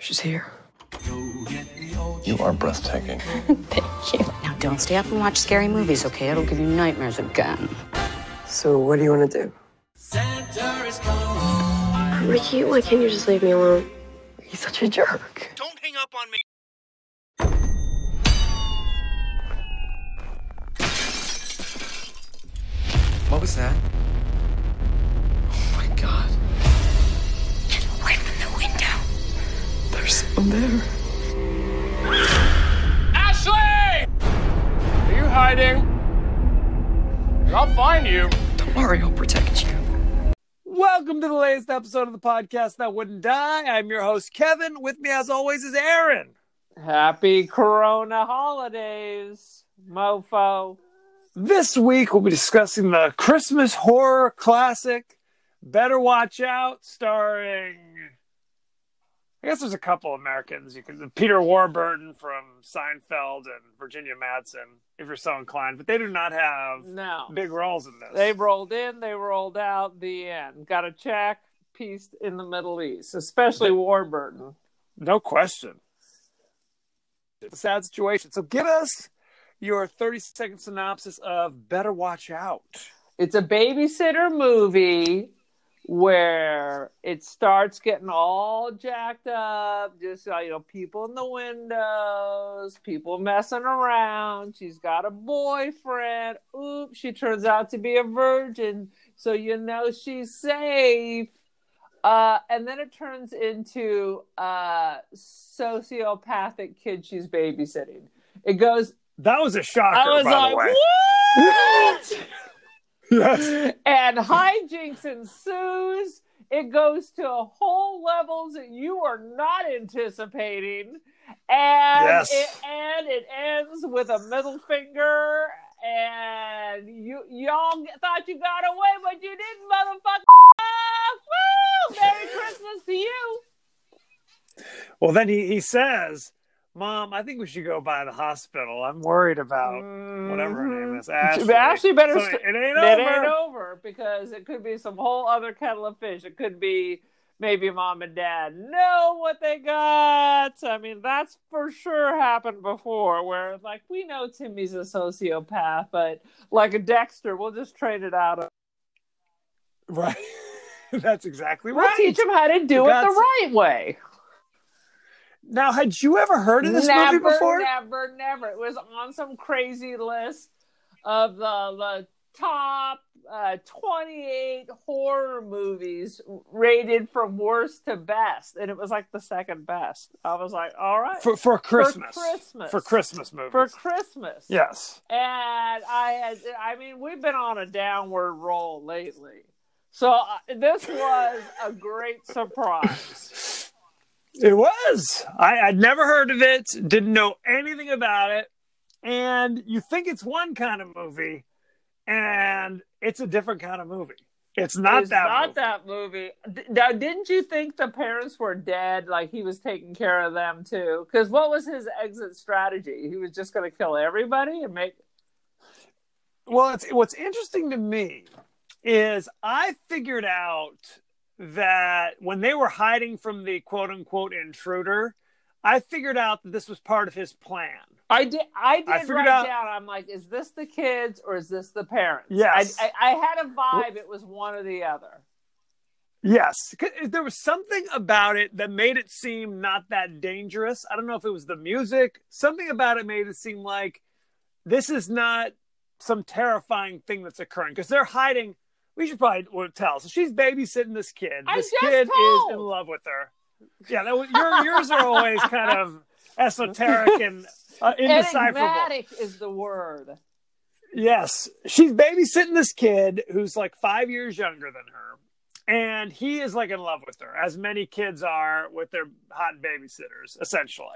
She's here. You are breathtaking. Thank you. Now don't stay up and watch scary movies, okay? It'll give you nightmares again. So, what do you want to do? Ricky, why can't you just leave me alone? He's such a jerk. Episode of the podcast that wouldn't die. I'm your host, Kevin. With me, as always, is Erin. Happy Corona holidays, mofo. This week, we'll be discussing the Christmas horror classic, Better Watch Out, starring. I guess there's a couple Americans. You can Peter Warburton from Seinfeld and Virginia Madsen, if you're so inclined, but they do not have No. big roles in this. They rolled in, they rolled out, the end. Got a check, pieced in the Middle East, especially Warburton. No question. It's a sad situation. So give us your 30 second synopsis of Better Watch Out. It's a babysitter movie where it starts getting all jacked up, just uh, you know, people in the windows, people messing around. She's got a boyfriend. Oops, she turns out to be a virgin, so you know she's safe. Uh, and then it turns into a sociopathic kid she's babysitting. It goes. That was a shocker, I was like, what? Yes. and hijinks ensues. It goes to a whole levels that you are not anticipating, and Yes. it and it ends with a middle finger. And you y'all thought you got away, but you didn't, motherfucker! To you. Well, then he, he says, Mom, I think we should go by the hospital. I'm worried about whatever her name is. Ashley. Mm-hmm. Ashley better So st- it ain't It over. ain't over because it could be some whole other kettle of fish. It could be maybe mom and dad know what they got. I mean, that's for sure happened before where like we know Timmy's a sociopath, but like a Dexter, we'll just trade it out. Of- Right. That's exactly We'll right. teach them how to do For it the God's- right way. Now, had you ever heard of this never, movie before? never, never. It was on some crazy list of the, the top uh, 28 horror movies rated from worst to best. And it was like the second best. I was like, all right. For, for Christmas. Christmas. For Christmas movies. For Christmas. yes. And I had, I mean, we've been on a downward roll lately. So uh, this was a great surprise. It was. I, I'd never heard of it, didn't know anything about it. And you think it's one kind of movie, and it's a different kind of movie. It's not it's that not movie. that movie. D- Now, didn't you think the parents were dead? Like he was taking care of them too? Because what was his exit strategy? He was just going to kill everybody and make. Well, it's what's interesting to me is I figured out that when they were hiding from the quote unquote intruder, I figured out that this was part of his plan. I did. I did I figured write out- down. I'm like, is this the kids or is this the parents? Yes. I, I, I had a vibe. It was one or the other. Yes, there was something about it that made it seem not that dangerous. I don't know if it was the music. Something about it made it seem like this is not some terrifying thing that's occurring because they're hiding. We should probably tell. So she's babysitting this kid. I This kid told. is in love with her. Yeah, that was, your, yours are always kind of esoteric and uh, indecipherable. Enigmatic is the word. Yes, she's babysitting this kid who's like five years younger than her, and he is like in love with her, as many kids are with their hot babysitters, essentially.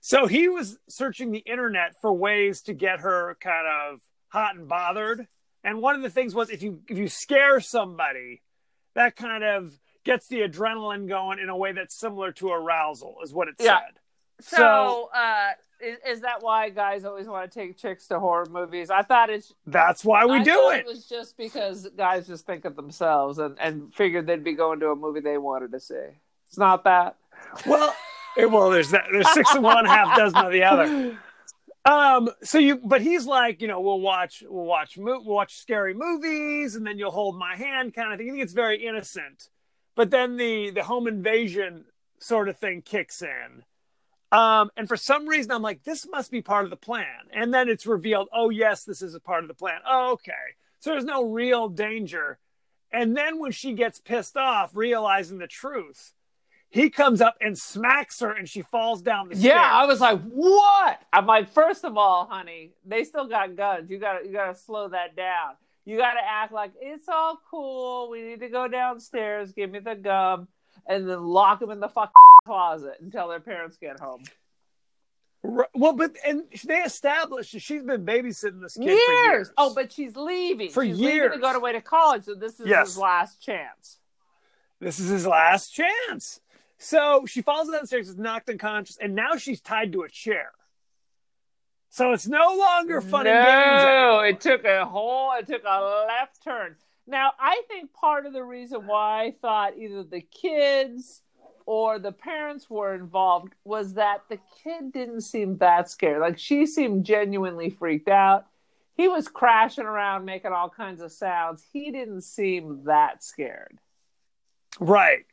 So he was searching the internet for ways to get her kind of hot and bothered. And one of the things was if you if you scare somebody, that kind of gets the adrenaline going in a way that's similar to arousal, is what it Yeah. said. So, uh, is, is that why guys always want to take chicks to horror movies? I thought it's That's why we I do thought it. was just because guys just think of themselves and, and figured they'd be going to a movie they wanted to see. It's not that. Well, well, there's that. There's six of one, half dozen of the other. Um. So you, but he's like, you know, we'll watch, we'll watch, we'll watch scary movies, and then you'll hold my hand, kind of thing. I think it's very innocent. But then the the home invasion sort of thing kicks in. Um, and for some reason, I'm like, this must be part of the plan. And then it's revealed, oh, yes, this is a part of the plan. Oh, okay. So there's no real danger. And then when she gets pissed off, realizing the truth, he comes up and smacks her and she falls down the stairs. Yeah, I was like, "What?" I'm like, first of all, honey, they still got guns. You got to you got to slow that down. You got to act like it's all cool. We need to go downstairs. Give me the gum, and then lock them in the fucking closet until their parents get home. Well, but and they established that she's been babysitting this kid Years. for years. Oh, but she's leaving. For she's leaving years. to go away to college, so this is Yes. his last chance. this is his last chance. So she falls downstairs, is knocked unconscious, and now she's tied to a chair. So it's no longer fun and games. No, it took a whole, it took a left turn. Now, I think part of the reason why I thought either the kids or the parents were involved was that the kid didn't seem that scared. Like she seemed genuinely freaked out. He was crashing around, making all kinds of sounds. He didn't seem that scared. Right.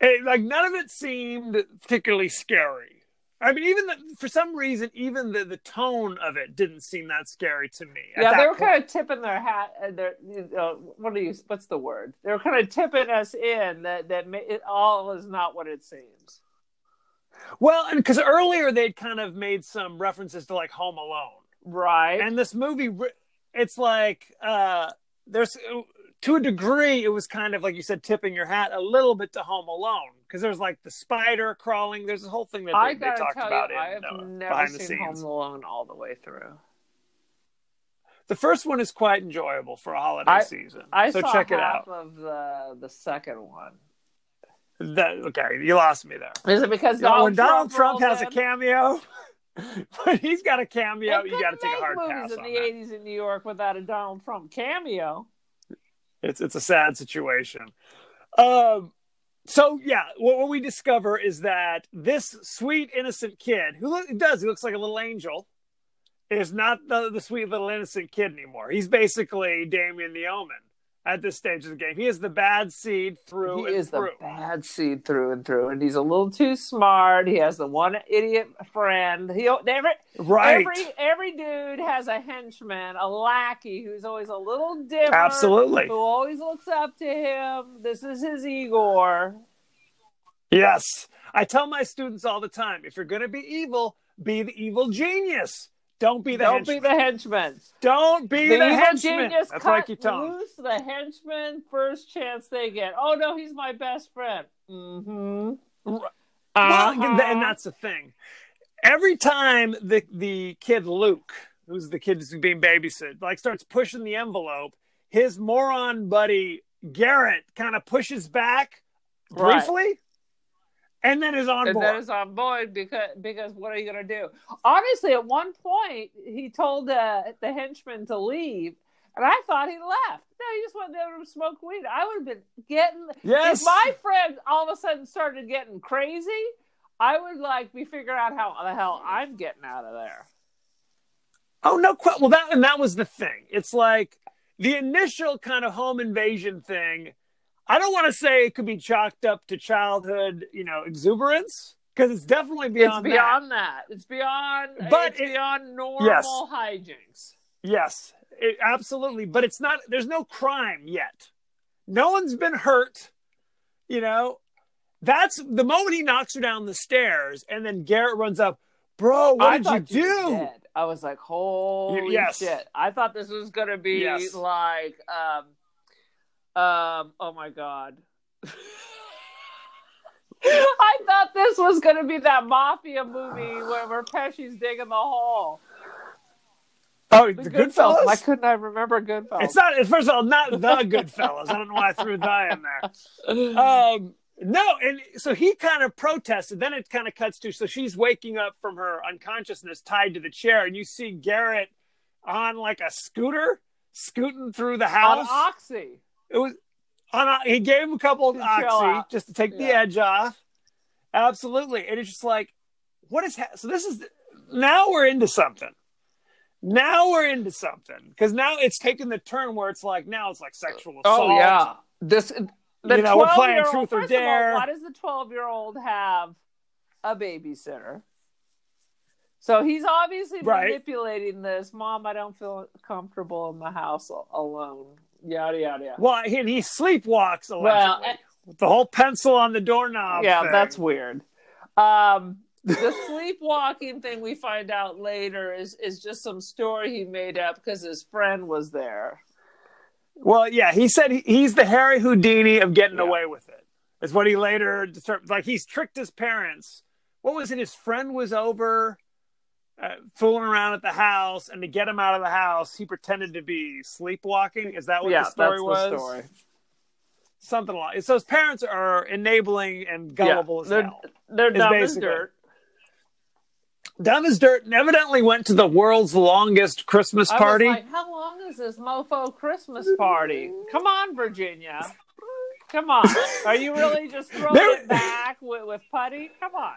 It- like none of it seemed particularly scary. I mean, even the, for some reason, even the, the tone of it didn't seem that scary to me. yeah, they were point. kind of tipping their hat. Uh, their, uh, what do you? What's the word? They were kind of tipping us in that that it all is not what it seems. well, and because earlier they'd kind of made some references to like Home Alone, Right. and this movie, it's like uh there's to a degree, it was kind of like you said, tipping your hat a little bit to Home Alone because there's like the spider crawling. There's a whole thing that I they, they gotta talked tell about you, in I have uh, never behind the seen Home. Alone all the way through. The first one is quite enjoyable for a holiday I- season, I so saw check it out. of the the second one. That, okay, you lost me there. Is it because know, Donald when Donald Trump, rolled has a cameo, when he's got a cameo, They you got to take a hard movies pass in on the '80s in New York without a Donald Trump cameo. It's it's a sad situation. Um, so yeah, what, what we discover is that this sweet innocent kid, who look, does he looks like a little angel, is not the, the sweet little innocent kid anymore. He's basically Damien the Omen at this stage of the game. He is the bad seed through and through. He and is through. the bad seed through and through, and he's a little too smart. He has the one idiot friend. He every Right. every every dude has a henchman, a lackey who's always a little dimmer. Absolutely. who always looks up to him. This is his Igor. Yes. I tell my students all the time if you're going to be evil, be the evil genius. Don't be the Don't henchman. be the henchman. Don't be The the, henchman. That's cut keep telling. them. loose the henchman first chance they get. Oh no, he's my best friend. Mm-hmm. Well, Uh-huh. and that's the thing. Every time the the kid Luke, who's the kid who's being babysit, like starts pushing the envelope, his moron buddy Garrett kind of pushes back Right. And then is on and board. that is on board because because what are you going to do? Honestly, at one point he told uh, the henchman to leave, and I thought he left. No, he just went there to smoke weed. I would have been getting. Yes. If my friend all of a sudden started getting crazy, I would like be figuring out how the hell I'm getting out of there. Oh no! Well, that and that was the thing. It's like the initial kind of home invasion thing. I don't want to say it could be chalked up to childhood, you know, exuberance because it's definitely beyond. it's beyond that. It's beyond. But it's it- beyond normal Yes. hijinks. Yes, it, absolutely. But it's not. There's no crime yet. No one's been hurt. You know, that's the moment he knocks her down the stairs, and then Garrett runs up. Bro, what I did you you do? I was like, holy yes. shit! I thought this was gonna be Yes. like, um, um, oh my god. I thought this was gonna be that mafia movie where, where Pesci's digging the hole. Oh, the, Goodfellas. Why couldn't I remember Goodfellas? It's not. First of all, not the Goodfellas. I don't know why I threw the in there. Um, no, and so he kind of protested. Then it kind of cuts to so she's waking up from her unconsciousness, tied to the chair, and you see Garrett on like a scooter scooting through the on house. Oxy. It was on. A, he gave him a couple of oxy just to take the edge off, Absolutely. And it's just like, what is ha- so? This is now we're into something. Now we're into something because now it's taken the turn where it's like now it's like sexual oh, assault. Oh yeah, this the You know, we're playing 12-year-old truth or of all, dare. why does the twelve-year-old have a babysitter? So he's obviously Right. manipulating this. Mom, I don't feel comfortable in the house alone. Yada yada yada. Well, he, and he sleepwalks allegedly. Well, eh, with the whole pencil on the doorknob. yeah, thing. that's weird. Um, the sleepwalking thing we find out later is is just some story he made up because his friend was there. Well, yeah, he said he, he's the Harry Houdini of getting Yeah. away with it. Is what he later determined. Like he's tricked his parents. What was it? His friend was over, uh, fooling around at the house, and to get him out of the house, he pretended to be sleepwalking. Is that what yeah, the story that's was? the story. Something like it. so. His parents are enabling and gullible as they're, hell. They're Is dumb as dirt. Dumb as dirt. and Evidently went to the world's longest Christmas I party. was like, how long is this mofo Christmas party? Come on, Virginia. Come on. Are you really just throwing There- it back with, with Puddy? Come on.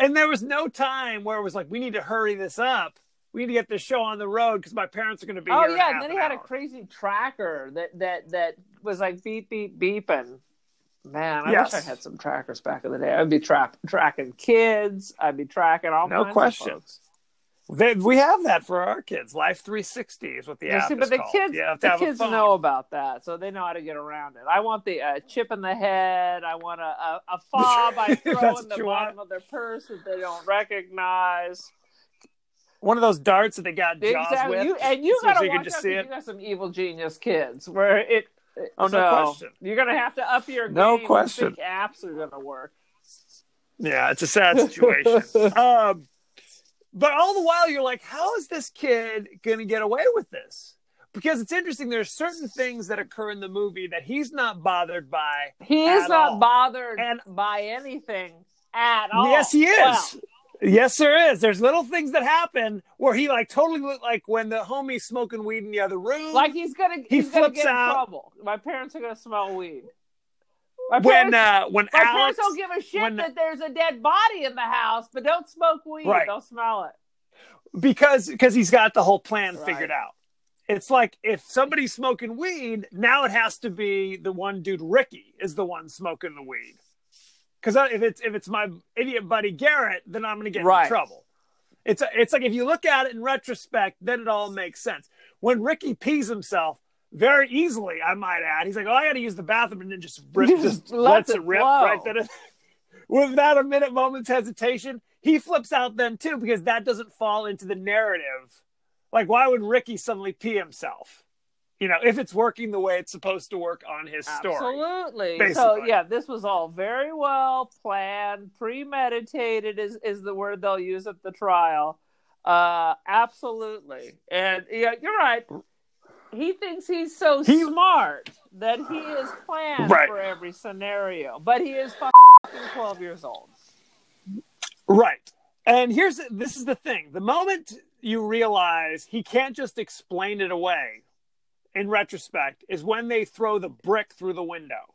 And there was no time where it was like, we need to hurry this up. We need to get this show on the road because my parents are going to be Oh yeah, and then he had a crazy tracker that that that was like beep beep beeping. Man, I Yes. wish I had some trackers back in the day. I'd be tra- tracking kids. I'd be tracking all No kinds question. of folks. They, we have that for our kids. Life 360 is what the app see, but the called. kids, to the kids know about that, so they know how to get around it. I want the uh, chip in the head. I want a, a, a fob I throw in the bottom want? of their purse that they don't recognize. One of those darts that they got jaws Exactly. with. You, and you so you can watch out see 'cause it. you got some evil genius kids where it. Oh, no question. You're gonna have to up your No game. question. apps are gonna work. Yeah, it's a sad situation. um, but all the while, you're like, how is this kid going to get away with this? Because it's interesting. There's certain things that occur in the movie that he's not bothered by. He is not all. bothered And- by anything at all. Yes, he is. Well, Yes, there is. There's little things that happen where he like totally look like when the homie's smoking weed in the other room. like he's gonna He he's gonna flips get out. in trouble. My parents are gonna smell weed. My when parents, uh, when my Alex, parents don't give a shit when- that there's a dead body in the house, but don't smoke weed. Right. They'll smell it. because because he's got the whole plan Right. figured out. It's like if somebody's smoking weed, now it has to be the one dude Ricky is the one smoking the weed. Because if it's if it's my idiot buddy Garrett, then I'm going to get Right. in trouble. It's it's like if you look at it in retrospect, then it all makes sense. When Ricky pees himself very easily, I might add, he's like, "Oh, I got to use the bathroom," and then just rip, Just just lets lets it it rip flow. right then. Without a minute, moment's hesitation, he flips out then too because that doesn't fall into the narrative. Like, why would Ricky suddenly pee himself? You know, if it's working the way it's supposed to work on his story. Absolutely. So yeah, this was all very well planned, premeditated is is the word they'll use at the trial. Uh absolutely. And yeah, you're right. He thinks he's so He- smart that he is planned Right. for every scenario, but he is fucking 12 years old. Right. And here's this is the thing. The moment you realize he can't just explain it away in retrospect is when they throw the brick through the window.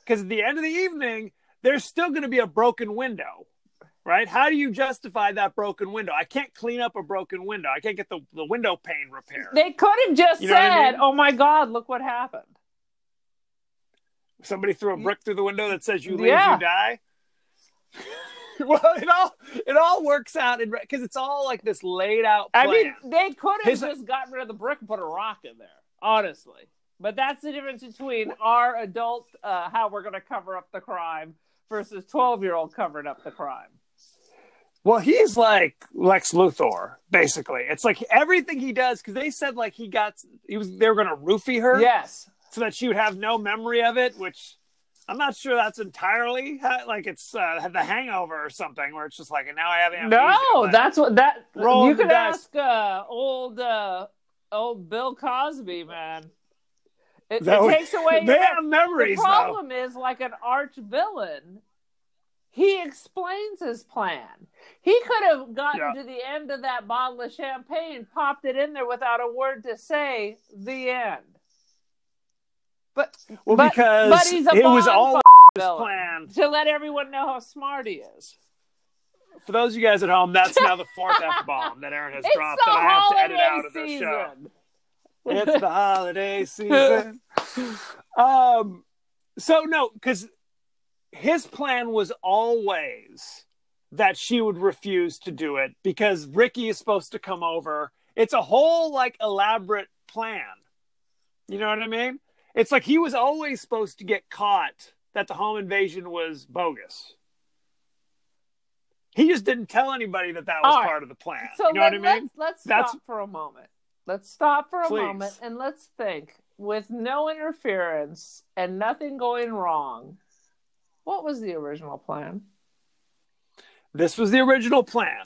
Because at the end of the evening, there's still going to be a broken window. Right? How do you justify that broken window? I can't clean up a broken window. I can't get the, the window pane repaired. They could have just You know what I said, mean? "Oh my god, look what happened." Somebody threw a brick through the window that says you leave, Yeah. you die. well, it all it all works out because it's all like this laid out plan. I mean, they could have His- just gotten rid of the brick and put a rock in there, honestly. But that's the difference between our adult, uh, how we're going to cover up the crime versus 12 year old covering up the crime. Well, he's like Lex Luthor, basically. It's like everything he does because they said like he got he was they were going to roofie her Yes. so that she would have no memory of it, which I'm not sure that's entirely like it's uh, the Hangover or something where it's just like and now I have amnesia. No, that's what that. You could ask uh, old uh, old Bill Cosby, man. It, it takes away they your have memories The though. problem is, like an arch villain, he explains his plan. He could have gotten Yeah. to the end of that bottle of champagne, popped it in there without a word to say. The end. But Well, but, because but he's a it was all his plan. to let everyone know how smart he is. For those of you guys at home, that's now the fourth F bomb that Erin has It's dropped that I have to edit out of this show. It's the holiday season. um, so no, because his plan was always that she would refuse to do it because Ricky is supposed to come over. It's a whole like elaborate plan. You know what I mean? It's like he was always supposed to get caught that the home invasion was bogus. He just didn't tell anybody that that was right. part of the plan. So you know let, what I mean? let's let's That's- stop for a moment. Let's stop for a Please. moment and let's think. With no interference and nothing going wrong, what was the original plan? This was the original plan.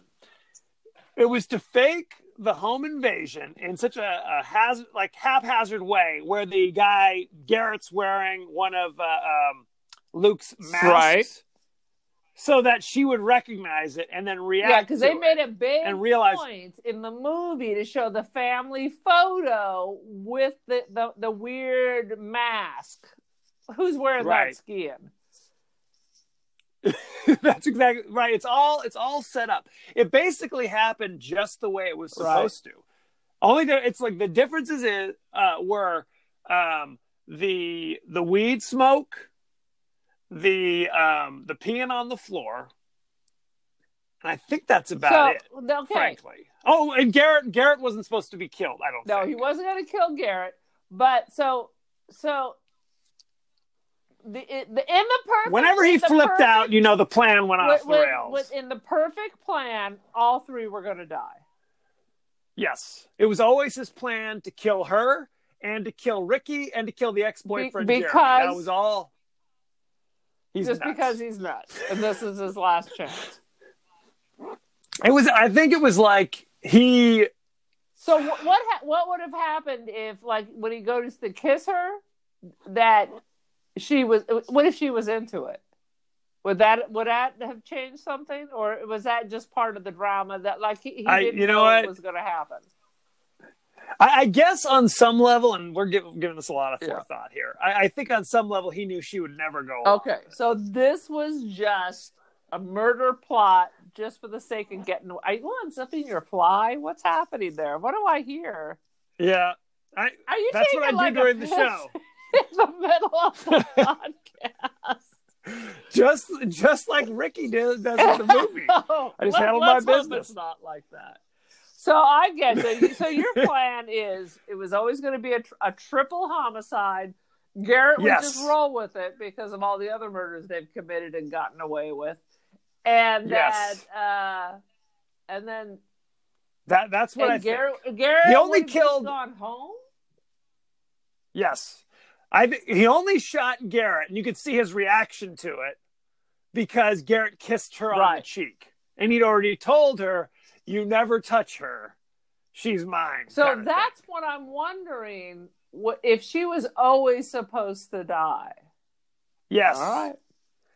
It was to fake the home invasion in such a, a hazard, like haphazard way, where the guy Garrett's wearing one of uh, um, Luke's masks, Right. so that she would recognize it and then react. Yeah, because they it. made a big and realize- point in the movie to show the family photo with the, the, the weird mask. Who's wearing Right. that skiing? That's exactly right. It's all it's all set up. It basically happened just the way it was Right. supposed to. Only that it's like the differences is uh, were um, the the weed smoke, the um, the peeing on the floor, and I think that's about it. okay. Frankly. Oh, and Garrett Garrett wasn't supposed to be killed. I don't. No, think. he wasn't going to kill Garrett. But so, so the, the in the perfect. Whenever he flipped perfect- out, you know the plan went off with- the rails. with- in the perfect plan, all three were going to die. Yes. It was always his plan to kill her and to kill Ricky and to kill the ex boyfriend. Be- That was all. He's just nuts. because he's nuts, and this is his last chance. It was. I think it was like he. So wh- what ha- what would have happened if, like, when he goes to kiss her, that she was? What if she was into it? Would that would that have changed something, or was that just part of the drama that, like, he, he I- didn't you know know what? was going to happen? I, I guess on some level, and we're giving, giving this a lot of Yeah. forethought here. I, I think on some level he knew she would never go. Okay, so this was just a murder plot, just for the sake of getting. Are you unzipping your fly? What's happening there? What do I hear? Yeah. I, Are you That's what I like a during the show. in the middle of the podcast? just just like Ricky did, does in the movie. No, I just let- handled my business. It's not like that. So I get it. So your plan is it was always going to be a, a triple homicide. Garrett would Yes. just roll with it because of all the other murders they've committed and gotten away with, and Yes. that, uh, and then That that's what I think. Garrett, Garrett He only would have just killed- gone home. Yes. I th- he only shot Garrett, and you could see his reaction to it because Garrett kissed her on the cheek, and he'd already told her, "You never touch her; she's mine." So kind of thing. that's what I'm wondering. What if she was always supposed to die? yes, All right,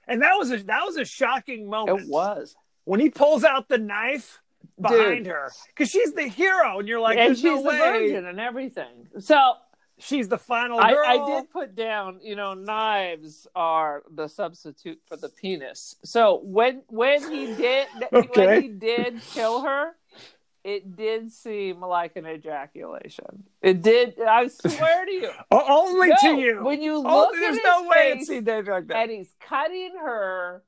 and that was a that was a shocking moment. it was. when he pulls out the knife behind Dude. her because she's the hero, and you're like, and she's no the way virgin and everything. So she's the final I, girl." I did put down, you know, knives are the substitute for the penis. So when when he did Okay. when he did kill her, it did seem like an ejaculation. It did. I swear to you. Oh, only No, to you. When you Oh, look at there's no way it's seen like that. and he's cutting her.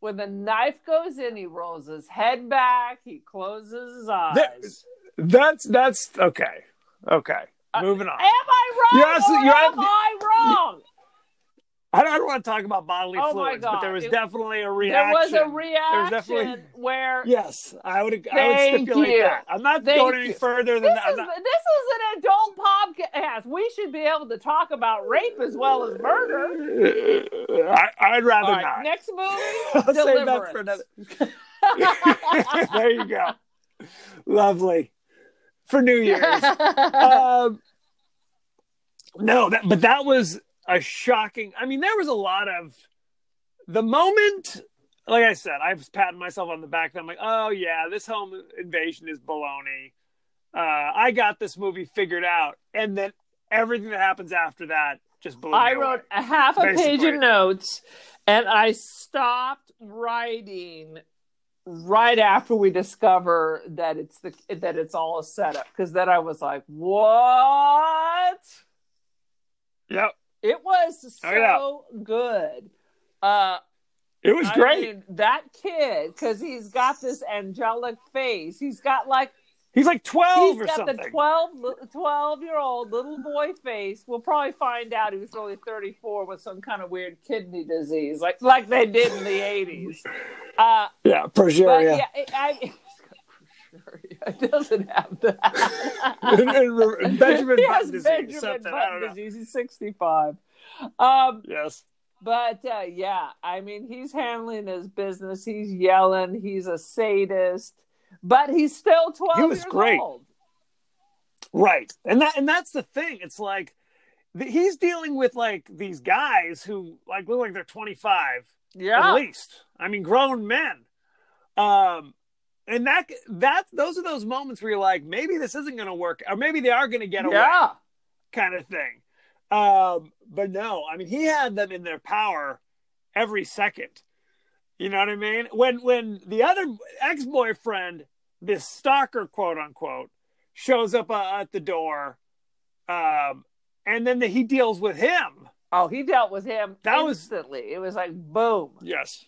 When the knife goes in, he rolls his head back. He closes his eyes. There- That's that's okay. Okay, moving on. Am I wrong? You're you're am I wrong? I don't, I don't want to talk about bodily Oh fluids, but there was It- definitely a reaction. There reaction. was a There was reaction definitely- where Yes, I would. I would stipulate you. that. I'm not Thank going any further than this that. Is not- this is an adult podcast. We should be able to talk about rape as well as murder. I, I'd rather All right, not. next movie, I'll save that for another. there you go. Lovely for New Year's. um, no, that, but that was a shocking. I mean, there was a lot of the moment. Like I said, I was patting myself on the back. I'm like, oh yeah, this home invasion is baloney. Uh, I got this movie figured out, and then everything that happens after that just blew I away. wrote a half a page of notes and I stopped writing right after we discover that it's the that it's all a setup because then I was like, "What?" Yep, It was so good. Uh it was I great. mean, that kid cuz he's got this angelic face. He's got like He's like twelve He's or got something. the 12, li- 12 year old little boy face. We'll probably find out he was only 34 with some kind of weird kidney disease, like like they did in the 80s. Uh, yeah, progeria. yeah, it, I, got progeria. Doesn't have that. And- and Benjamin he has disease, Benjamin Button disease. He's 65. Um, Yes. but uh, yeah, I mean, he's handling his business. He's yelling. He's a sadist, but he's still 12 He was years great. old. Right. And that and that's the thing. It's like he's dealing with like these guys who like look like they're 25 Yeah. at least. I mean grown men. Um and that that those are those moments where you're like maybe this isn't going to work or maybe they are going to get away Yeah. kind of thing. Um but no, I mean he had them in their power every second. You know what I mean? When when the other ex-boyfriend, this stalker quote unquote, shows up uh, at the door um and then the, he deals with him. Oh, he dealt with him That was- instantly. It was like boom. Yes.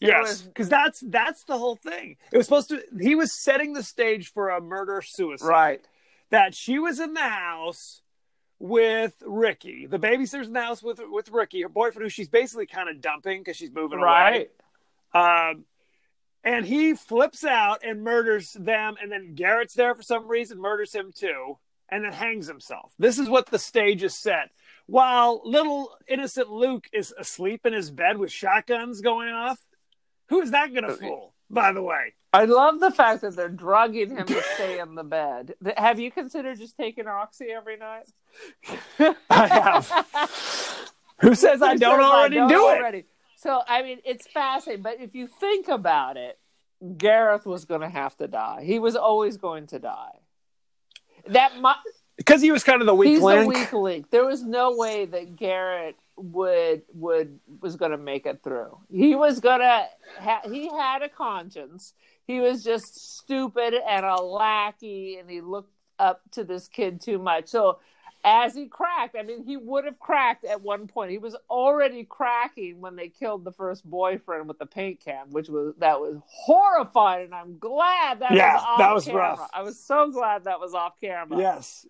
It Yes, because that's that's the whole thing. It was supposed to. He was setting the stage for a murder suicide. Right. That she was in the house with Ricky, the babysitter's in the house with with Ricky, her boyfriend, who she's basically kind of dumping because she's moving away. Right. Um, and he flips out and murders them, and then Garrett's there for some reason, murders him too, and then hangs himself. This is what the stage is set. While little innocent Luke is asleep in his bed with shotguns going off. Who is that going to fool, by the way? I love the fact that they're drugging him to stay in the bed. Have you considered just taking oxy every night? I have. Who says I Who don't says already don't do it? already? So I mean, it's fascinating. But if you think about it, Gareth was going to have to die. He was always going to die. That mu- Because he was kind of the weak he's link. the weak link. There was no way that Garrett would would was going to make it through. He was going to. Ha- he had a conscience. He was just stupid and a lackey, and he looked up to this kid too much. So. As he cracked, I mean, he would have cracked at one point. He was already cracking when they killed the first boyfriend with the paint can, which was that was horrifying. And I'm glad that Yeah, was off that was camera. rough. I was so glad that was off camera. Yes.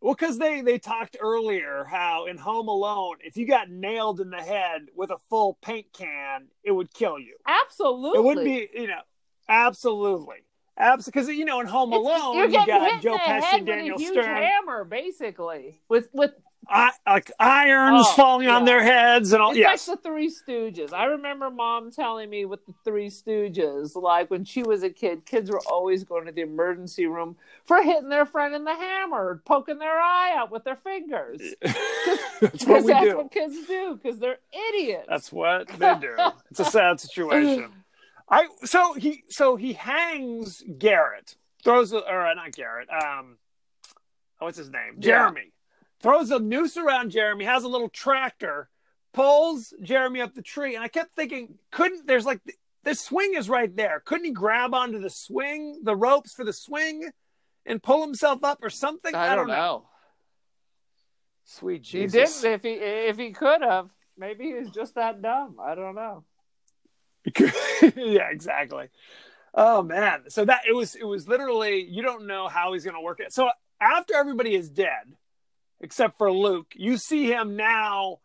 Well, because they they talked earlier how in Home Alone, if you got nailed in the head with a full paint can, it would kill you. Absolutely. It would be, you know, absolutely, absolutely. Because you know, in Home Alone, you got Joe Pesci and with Daniel a huge Stern, hammer, basically, with with I, like irons Oh, falling on their heads and all. it's Yes, like the Three Stooges. I remember mom telling me with the Three Stooges, like when she was a kid, kids were always going to the emergency room for hitting their friend in the hammer, poking their eye out with their fingers. that's what Because we that's do. what kids do. Because they're idiots. That's what they do. It's a sad situation. I so he so he hangs Garrett, throws a, or uh, not Garrett. Um, what's his name? Yeah. Jeremy throws a noose around Jeremy. Has a little tractor, pulls Jeremy up the tree, and I kept thinking, couldn't there's like the, the swing is right there. Couldn't he grab onto the swing, the ropes for the swing, and pull himself up or something? I don't know. Sweet He Jesus. didn't. If he if he could have, maybe he's just that dumb. I don't know. yeah, exactly. Oh man. So that it was it was literally you don't know how he's gonna work it. So after everybody is dead, except for Luke, you see him now,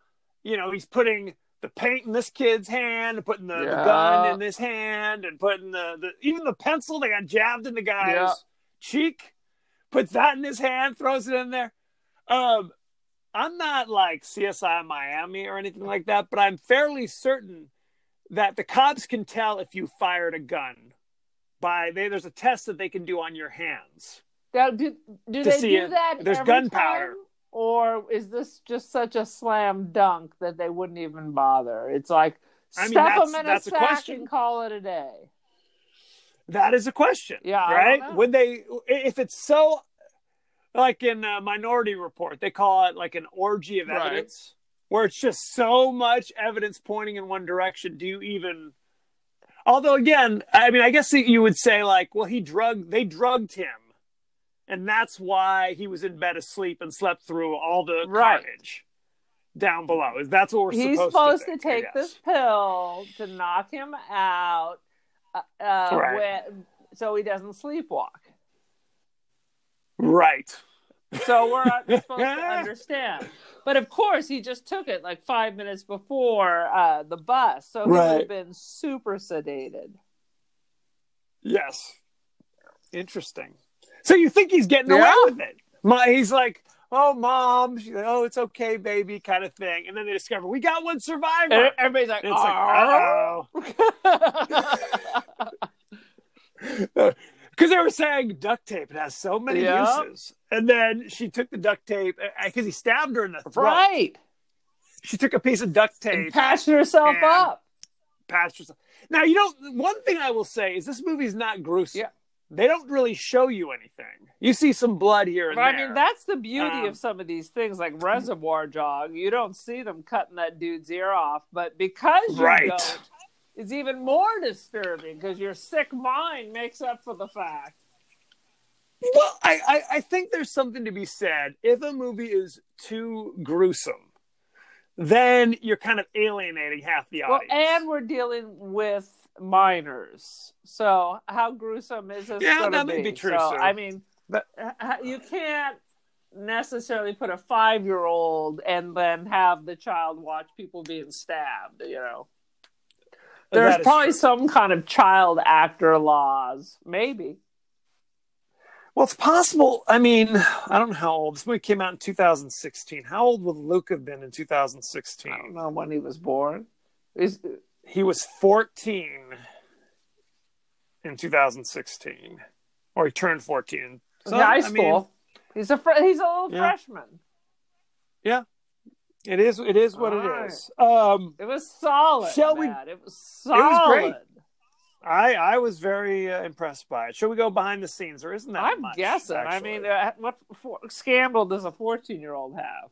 you know, he's putting the paint in this kid's hand, putting the, the gun in this hand, and putting the, the even the pencil they got jabbed in the guy's Yeah. cheek, puts that in his hand, throws it in there. Um I'm not like CSI Miami or anything like that, but I'm fairly certain that the cops can tell if you fired a gun by they, there's a test that they can do on your hands. Now, do do they see do it. that? There's gunpowder. or is this just such a slam dunk that they wouldn't even bother? It's like I mean, stuff that's- them in that's a a sack question. and call it a day. That is a question. Yeah, right? When they if it's so like in Minority Report, they call it like an orgy of evidence, where it's just so much evidence pointing in one direction. Do you even? Although, again, I mean, I guess you would say like, well, he drugged, they drugged him, and that's why he was in bed asleep and slept through all the Right. carnage down below. Is that's what we're He's supposed, supposed to, think, I take this pill to knock him out, uh, uh, Right. so he doesn't sleepwalk. right? So we're supposed to understand. But of course, he just took it like five minutes before uh, the bus, so he would Right. have been super sedated. Yes. Interesting. So you think he's getting away with it? My, he's like, "Oh, mom," she's like, "Oh, it's okay, baby," kind of thing. And then they discover we got one survivor. And everybody's like, And it's like, "Oh." because they were saying duct tape. It has so many Yeah. uses. And then she took the duct tape because he stabbed her in the throat. right. She took a piece of duct And tape, patched herself And- up. patched herself. Now you know one thing I will say is this movie's not gruesome. Yeah. They don't really show you anything. You see some blood here and But I mean, that's the beauty Um, of some of these things, like Reservoir Dog. You don't see them cutting that dude's ear off, but because you Right. don't, it's even more disturbing because your sick mind makes up for the fact. Well, I, I, I think there's something to be said. If a movie is too gruesome, then you're kind of alienating half the audience. Well, and we're dealing with minors, so how gruesome is this? Yeah, that may be true, So, I mean, But- uh, you can't necessarily put a five-year-old and then have the child watch people being stabbed. You know. There's probably some kind of child actor laws, maybe. well, it's possible. I mean, I don't know how old this movie came out in 2016. How old would Luke have been in 2016? I don't 2016? know when he was born. Is He was 14 in 2016, or he turned 14. So, high I school. mean, he's a fr- he's a little freshman. Yeah. freshman. It is. It is what All it right. is. Um, It was solid. Shall we- Matt. It was solid. It was great. I I was very uh, impressed by it. Should we go behind the scenes? or isn't that I'm much, guessing. I mean, uh, what for, scandal does a 14 year old have?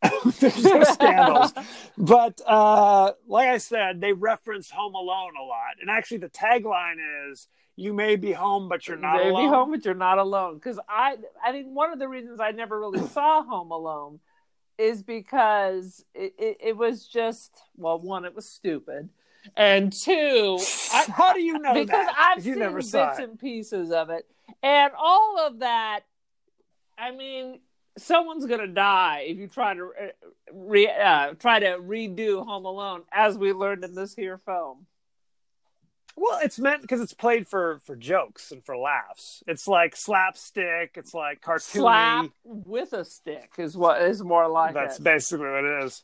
there's no scandals. But uh, like I said, they reference Home Alone a lot, and actually the tagline is "You may be home, but you're not Maybe alone." Be home, but you're not alone. Because I, I think one of the reasons I never really saw Home Alone is because it, it, it was just well, one, it was stupid, and two, I, How do you know because that? I've you seen never bits saw it. and pieces of it, and all of that. I mean, someone's gonna die if you try to uh, re, uh, try to redo Home Alone, as we learned in this here film. Well, it's meant because it's played for for jokes and for laughs. It's like slapstick. It's like cartoony. Slap with a stick is what is more like That's it. basically what it is.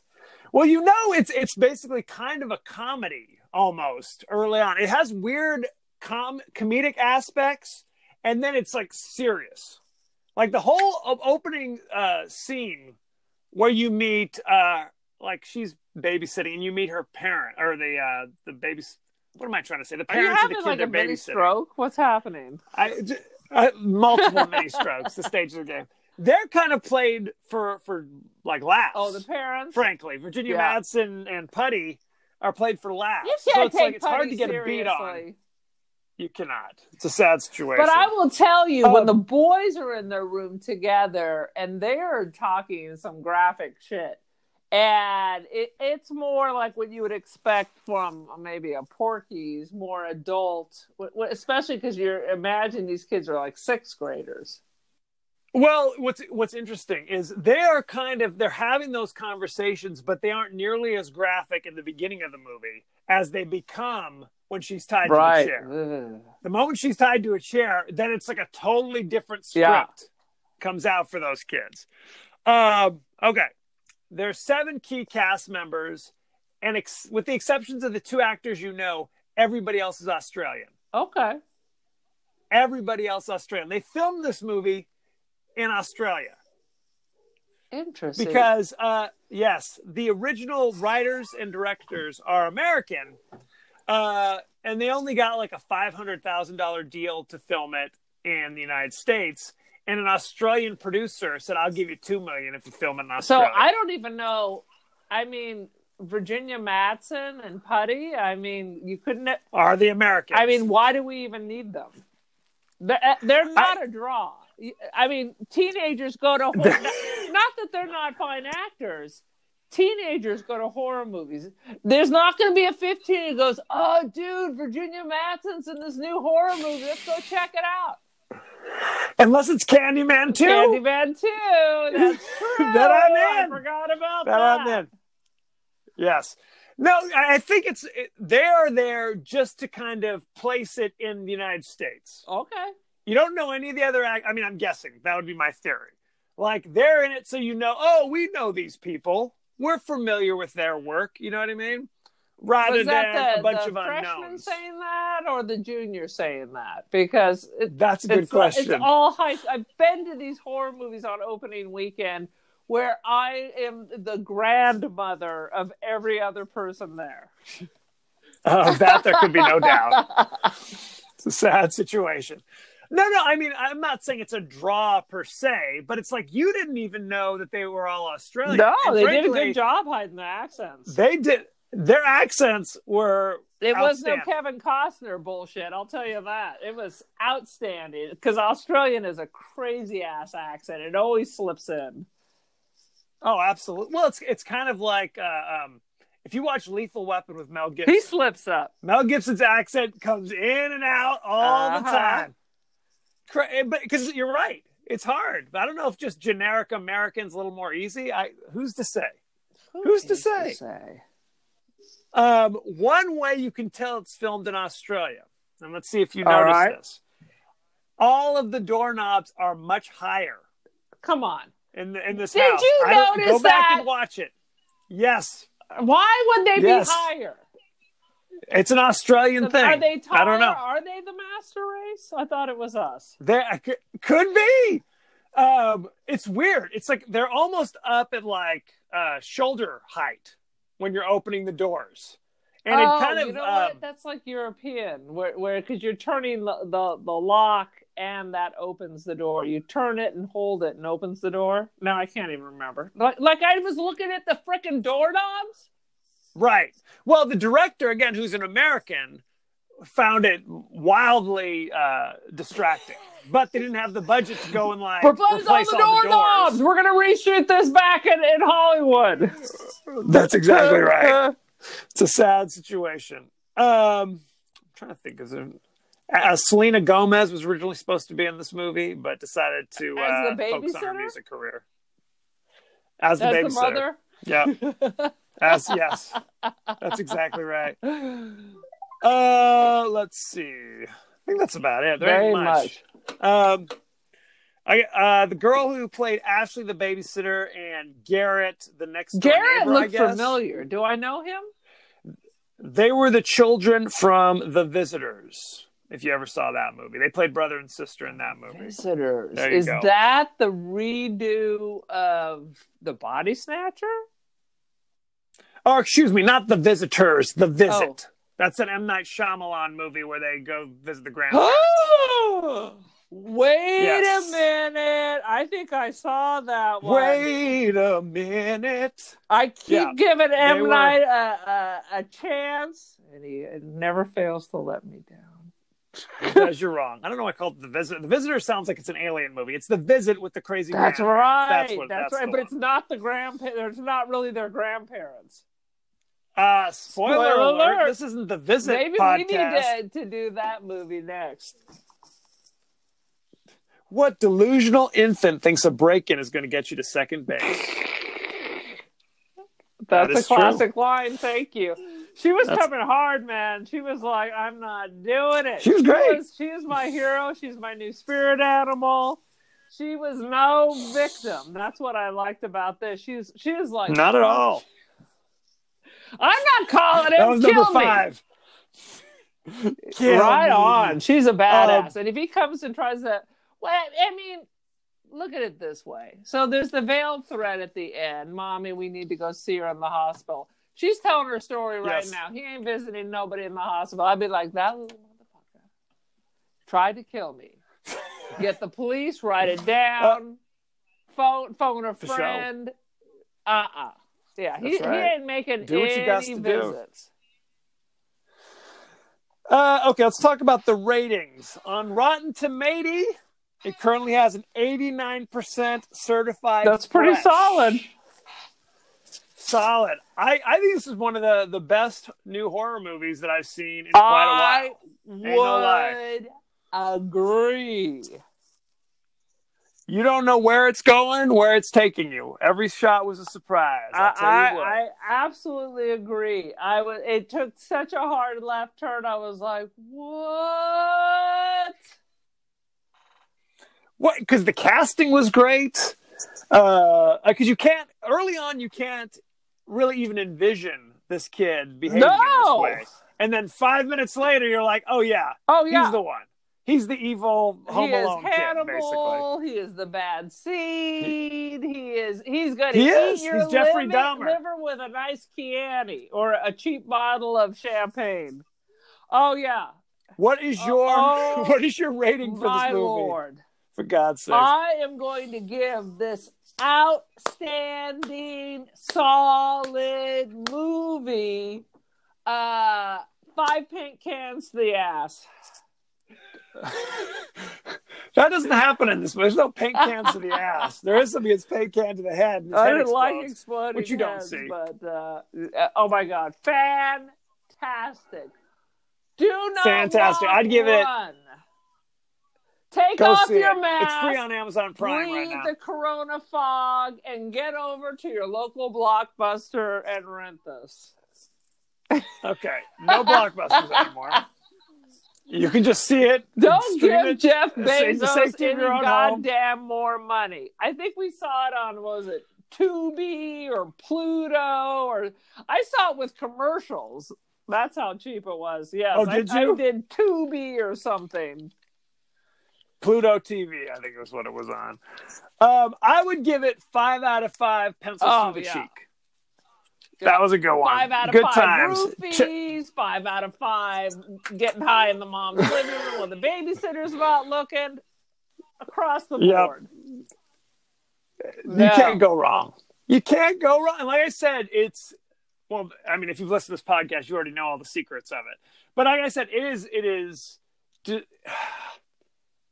Well, you know, it's it's basically kind of a comedy almost early on. It has weird com- comedic aspects, and then it's like serious. Like the whole opening uh, scene where you meet, uh, like she's babysitting, and you meet her parent or the uh, the baby. What am I trying to say? The Are you parents of the kid like they're a mini babysitting. stroke? What's happening? I, uh, multiple mini strokes. The stage of the game. They're kind of played for for like laughs. Oh, the parents. frankly, Virginia Yeah. Madsen and Puddy are played for laughs. You so can't it's take like it's hard Puddy to get a beat on. seriously. You cannot. It's a sad situation. But I will tell you, when Um, the boys are in their room together and they're talking some graphic shit, and it, it's more like what you would expect from maybe a Porky's, more adult, especially because you're imagine these kids are like sixth graders. Well, what's what's interesting is they are kind of they're having those conversations, but they aren't nearly as graphic in the beginning of the movie as they become when she's tied to a chair. Ugh. The moment she's tied to a chair, then it's like a totally different script Yeah. comes out for those kids. Um, okay, there's seven key cast members, and ex- with the exceptions of the two actors you know, everybody else is Australian. Okay. Everybody else Australian. They filmed this movie in Australia Interesting. because, uh, yes, the original writers and directors are American, uh, and they only got like a five hundred thousand dollar deal to film it in the United States. And an Australian producer said, "I'll give you two million if you film it in So I don't even know. I mean, Virginia Madsen and Puddy. I mean, you couldn't. are the Americans. I mean, why do we even need them? They're, uh, not a draw. I mean, teenagers go to horror. not that they're not fine actors. Teenagers go to horror movies. There's not going to be a 15 who goes, "Oh, dude, Virginia Madsen's in this new horror movie. Let's go check it out." Unless it's Candyman too. Candyman too. That's true. That I'm I in. forgot about that that. I'm in. Yes. No, I I think it's it, they are there just to kind of place it in the United States. Okay. You don't know any of the other act. I mean, I'm guessing that would be my theory. Like they're in it, so you know. Oh, we know these people. We're familiar with their work. You know what I mean? Rather Was than that the, a bunch the of freshman unknowns. saying that or the junior saying that? Because it, That's a good it's, question. It's all high. I've been to these horror movies on opening weekend where I am the grandmother of every other person there. Of uh, that, there could be no doubt. It's a sad situation. No, no. I mean, I'm not saying it's a draw per se, but it's like you didn't even know that they were all Australian. No, And they did a good job hiding the accents. They did. Their accents were. It was no. Kevin Costner bullshit. I'll tell you that. It was outstanding because Australian is a crazy ass accent. It always slips in. Oh, absolutely. Well, it's it's kind of like uh, um, if you watch Lethal Weapon with Mel Gibson. He slips up. Mel Gibson's accent comes in and out all the Uh-huh. time. Cra- But because you're right, it's hard. But I don't know if just generic Americans a little more easy. I who's to say? Who's to say? Um, one way you can tell it's filmed in Australia, and let's see if you notice right. this. All of the doorknobs are much higher Come on. in the, in this Did house. you I don't- notice Go back that? and watch it. Yes, Why would they Yes. be higher? it's an Australian thing. Are they taller? I don't know. Are they the master race? I thought it was us. There could be. Um, it's weird. It's like they're almost up at like uh, shoulder height when you're opening the doors, and oh, it kind of you know um, what? That's like European, where where because you're turning the, the the lock and that opens the door. You turn it and hold it and opens the door. Now I can't even remember. Like like I was looking at the frickin' doorknobs. right. Well, the director again, who's an American, found it wildly uh, distracting, but they didn't have the budget to go and like Replace all the all doorknobs. We're gonna reshoot this back in, in Hollywood. That's exactly right. It's a sad situation. Um, I'm trying to think. Is there, uh, Selena Gomez was originally supposed to be in this movie, but decided to As uh, the focus on her music career. As the As babysitter, the mother. yeah. As yes, that's exactly right. Uh, let's see. I think that's about it. There Very ain't much. Um, I uh, the girl who played Ashley the babysitter and Garrett the next Garrett neighbor, looked familiar. Do I know him? They were the children from The Visitors. If you ever saw that movie, they played brother and sister in that movie. Visitors. Is go. that the redo of the Body Snatcher? Oh, excuse me, not The Visitors, The Visit. Oh. That's an M Night Shyamalan movie where they go visit the grandparents. Wait Yes. a minute. I think I saw that one. Wait a minute. I keep Yeah, giving M were- Night a, a, a chance, and he never fails to let me down. Because you're wrong. I don't know why I called it The Visit. The Visitor sounds like it's an alien movie. It's The Visit with the crazy That's grandparents. right. That's what- that's, that's right. But one. it's not the grandparents. It's not really their grandparents. Uh, spoiler, Spoiler alert. alert. This isn't The Visit Maybe podcast. we need to, to do that movie next. What delusional infant thinks a break-in is going to get you to second base? That That's a is true. classic line. Thank you. She was That's- coming hard, man. She was like, "I'm not doing it." She was great. was- she is my hero. She's my new spirit animal. She was no victim. That's what I liked about this. She's she was like, Not at all. I'm not calling it. That was Kill number me." five. Kill right me. on. She's a badass. Um, and if he comes and tries to, well, I mean, look at it this way. So there's the veiled threat at the end. Mommy, we need to go see her in the hospital. She's telling her story right Yes. now. He ain't visiting nobody in the hospital. I'd be like, that little motherfucker tried to kill me. Get the police, write it down, phone phone a For sure. friend. Uh uh Yeah, he, That's right. he ain't making Do what you any got to do. visits. Uh, okay, let's talk about the ratings. On Rotten Tomato, it currently has an 89% certified. That's pretty fresh. solid. Solid. I, I think this is one of the, the best new horror movies that I've seen in quite I a while. no lie. would agree. You don't know where it's going, where it's taking you. Every shot was a surprise. I'll tell I, you what. I, I absolutely agree. I was. It took such a hard left turn. I was like, "What?" What? Because the casting was great. Uh, because you can't early on, you can't really even envision this kid behaving in No! this way. And then five minutes later, you're like, oh yeah, Oh yeah, he's the one. He's the evil Home he is Alone kid, basically. Hannibal. He is the bad seed. He is. He's going to He eat is. your He's Jeffrey liver, Dahmer. liver with a nice Chianti or a cheap bottle of champagne. Oh yeah, What is your Oh, what is your rating for this movie? lord. For God's sake. I am going to give this outstanding, solid movie uh five pink cans to the ass. That doesn't happen in this movie. There's no paint cans to the ass. There is something that's paint can to the head. I didn't like exploding which you don't see. but uh, oh my god, fantastic! Do not Fantastic. I'd give it- run. Take Go off your it. mask. It's free on Amazon Prime breathe right now. the corona fog and get over to your local blockbuster and rent this. Okay, no blockbusters anymore. You can just see it. Don't give it. Jeff Bezos any own home. goddamn more money. I think we saw it on was it Tubi or Pluto or I saw it with commercials. That's how cheap it was. Yes, Oh, did I, you? I did Tubi or something. Pluto TV, I think was what it was on. Um, I would give it five out of five pencils Oh, through the yeah. cheek. That was a good one. Five out of good five times. Ch- Five out of five getting high in the mom's living room when the babysitter's not looking. Across the Yep. board. you No. can't go wrong. You can't go wrong. And like I said, it's well. I mean, if you've listened to this podcast, you already know all the secrets of it. But like I said, it is. It is.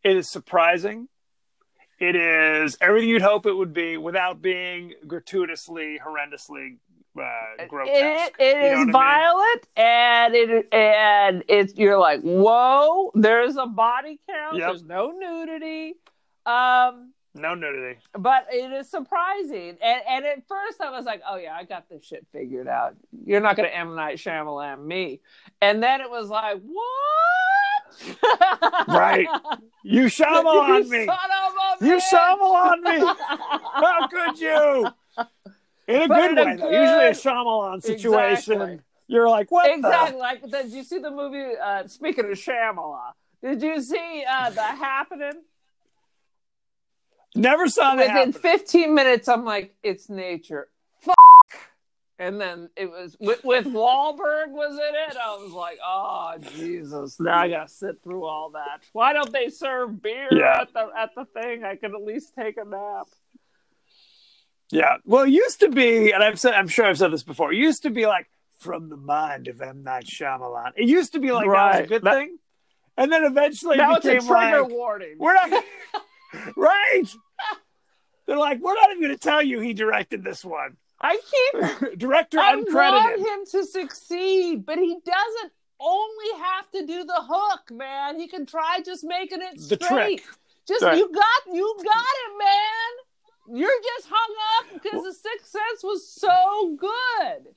It is surprising. It is everything you'd hope it would be without being gratuitously, horrendously uh, grotesque. It, it You know I mean? violent, and it and it's you're like, whoa! There's a body count. Yep. There's no nudity, um, No nudity. but it is surprising. And and at first I was like, oh yeah, I got this shit figured out. You're not going to M Night Shyamalan me. And then it was like, what? Right. You Shyamalan you me. Son of a You bitch! Shyamalan me. How could you? In a good in a way. Usually a good- Shyamalan situation. Exactly. You're like, what Exactly. Like, did you see the movie? Uh, speaking of Shyamalan, did you see uh, the happening? Never saw that Within happen. 15 minutes, I'm like, it's nature. Fuck. And then it was with, with Wahlberg was in it. I was like, oh Jesus! Now I gotta sit through all that. Why don't they serve beer Yeah. at the at the thing? I could at least take a nap. Yeah. Well, it used to be, and I've said, I'm sure I've said this before. It used to be like from the mind of M Night Shyamalan. It used to be like that was a good That- thing, and then eventually Now it it's a became trigger like, warning. we're not right. They're like, we're not even going to tell you he directed this one. I keep Director I want uncredited. him to succeed, but he doesn't only have to do the hook, man. He can try just making it The straight. trick. Just Right. you got you got it, man. You're just hung up because the Sixth Sense was so good.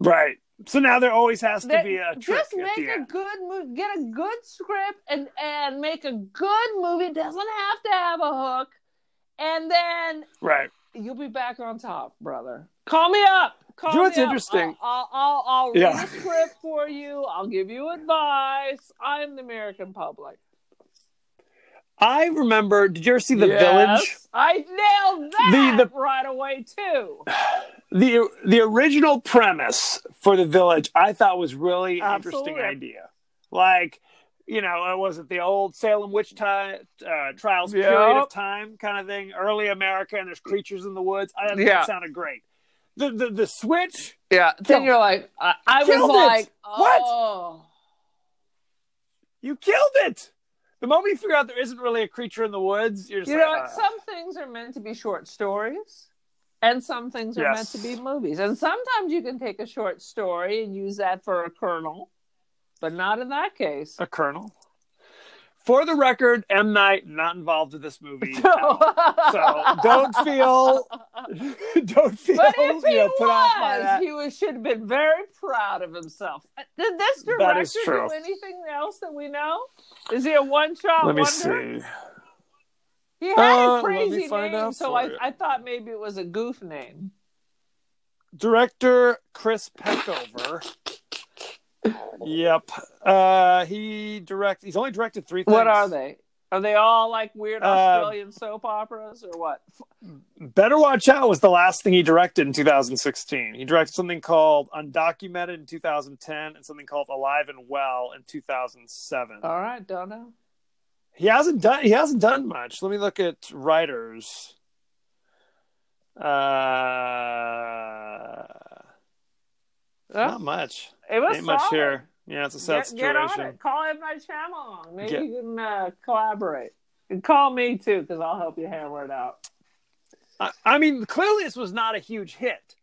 Right. So now there always has to That- be a trick just make a end. good movie, get a good script, and and make a good movie. It doesn't have to have a hook, and then Right. you'll be back on top, brother. Call me up. Call You know me what's up. interesting? I'll I'll, I'll read Yeah. a script for you. I'll give you advice. I'm the American public. I remember. Did you ever see The Yes. Village? I nailed that The- the- right away too. the The original premise for The Village, I thought was really Absolutely. interesting idea. Like you know, uh, was it the old Salem witch uh, trials Yep. period of time kind of thing? Early America, and there's creatures in the woods. I think Yeah. that sounded great. The the the switch. Yeah. Then Killed- you're like, I, I was it. like, What? oh. You killed it. The moment you figure out there isn't really a creature in the woods, you're just You like, know, uh, some things are meant to be short stories, and some things are meant to be movies. And sometimes you can take a short story and use that for a kernel, but not in that case. a colonel. For the record, M Night not involved with this movie. at all. so don't feel don't feel But if you he know, put off by was, that. he was, should have been very proud of himself. Uh, Did this director is do anything else that we know? Is he a one-shot Let me wonder? see. He had Uh, a crazy find name, so I. I thought maybe it was a goof name. Director Chris Peckover. Yep. Uh he direct he's only directed three things. What are they? Are they all like weird Uh, Australian soap operas or what? Better Watch Out was the last thing he directed in 2016. He directed something called Undocumented in 2010 and something called Alive and Well in 2007. All right, don't know. He hasn't done he hasn't done much. Let me look at writers. Uh Not much. It was Ain't much solid. here. Yeah, it's a sad Get, get on it. Call M Night Shyamalan. Maybe Get- you can uh, collaborate. And call me too, because I'll help you hammer it out. I, I mean, clearly this was not a huge hit,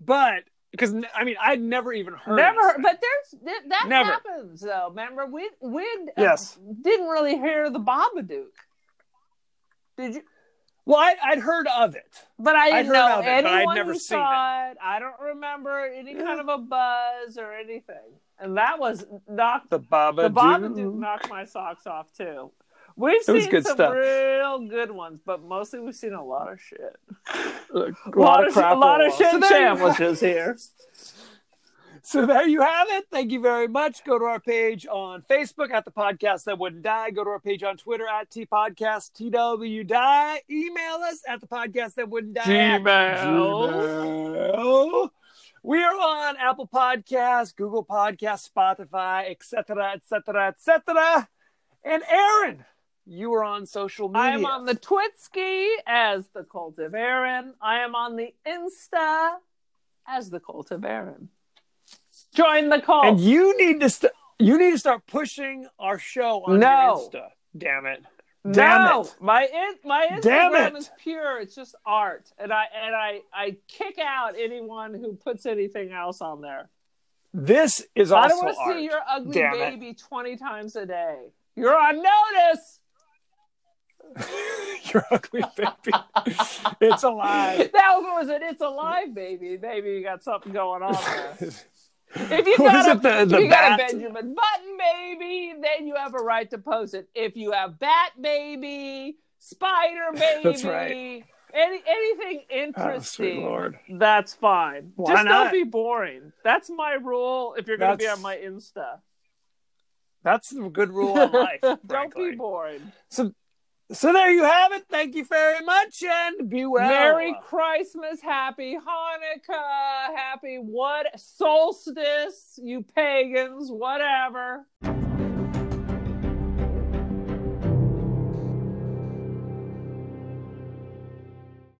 but because I mean, I'd never even heard. Never, of but there's that, that Never. happens though. Remember, we we uh, Yes. didn't really hear the Babadook. Did you? Well, I, I'd heard of it. But I I'd didn't heard know of it, but I'd anyone never who seen saw it. I don't remember any kind of a buzz or anything. And that was knocked The Baba the Babadook knocked my socks off too. We've It was seen some stuff. real good ones, but mostly we've seen a lot of shit. a A lot, of, crap a lot of shit. So sandwiches here. so there you have it. Thank you very much. Go to our page on Facebook at the podcast that wouldn't die. Go to our page on Twitter at T Podcast TW Die. Email us at the podcast that wouldn't die. at Gmail. Gmail. We are on Apple Podcasts, Google Podcasts, Spotify, etc., etc., etc. And Erin, you are on social media. I am on the Twitski as the Cult of Erin. I am on the Insta as the Cult of Erin. Join the cult. and you need to st- you need to start pushing our show on No. your Insta. Damn it! Damn no, it! my in, my Damn Instagram it. is pure. It's just art, and I and I I kick out anyone who puts anything else on there. This is I also don't want to see your ugly Damn it. baby twenty times a day. You're on notice. your ugly baby. it's alive. That was it. It's alive, baby. baby. You got something going on there. If you got, a, it, the- the you got a? Benjamin Button baby, then you have a right to post it. If you have Bat Baby, Spider Baby, That's right. any anything Oh, interesting, lord. that's fine. Why Just not? don't be boring. That's my rule. If you're going to be on my Insta, That's a good rule of life. don't be boring. So, so there you have it. Thank you very much, and be well. Merry Christmas, Happy Hanukkah, Happy what solstice, you pagans, whatever.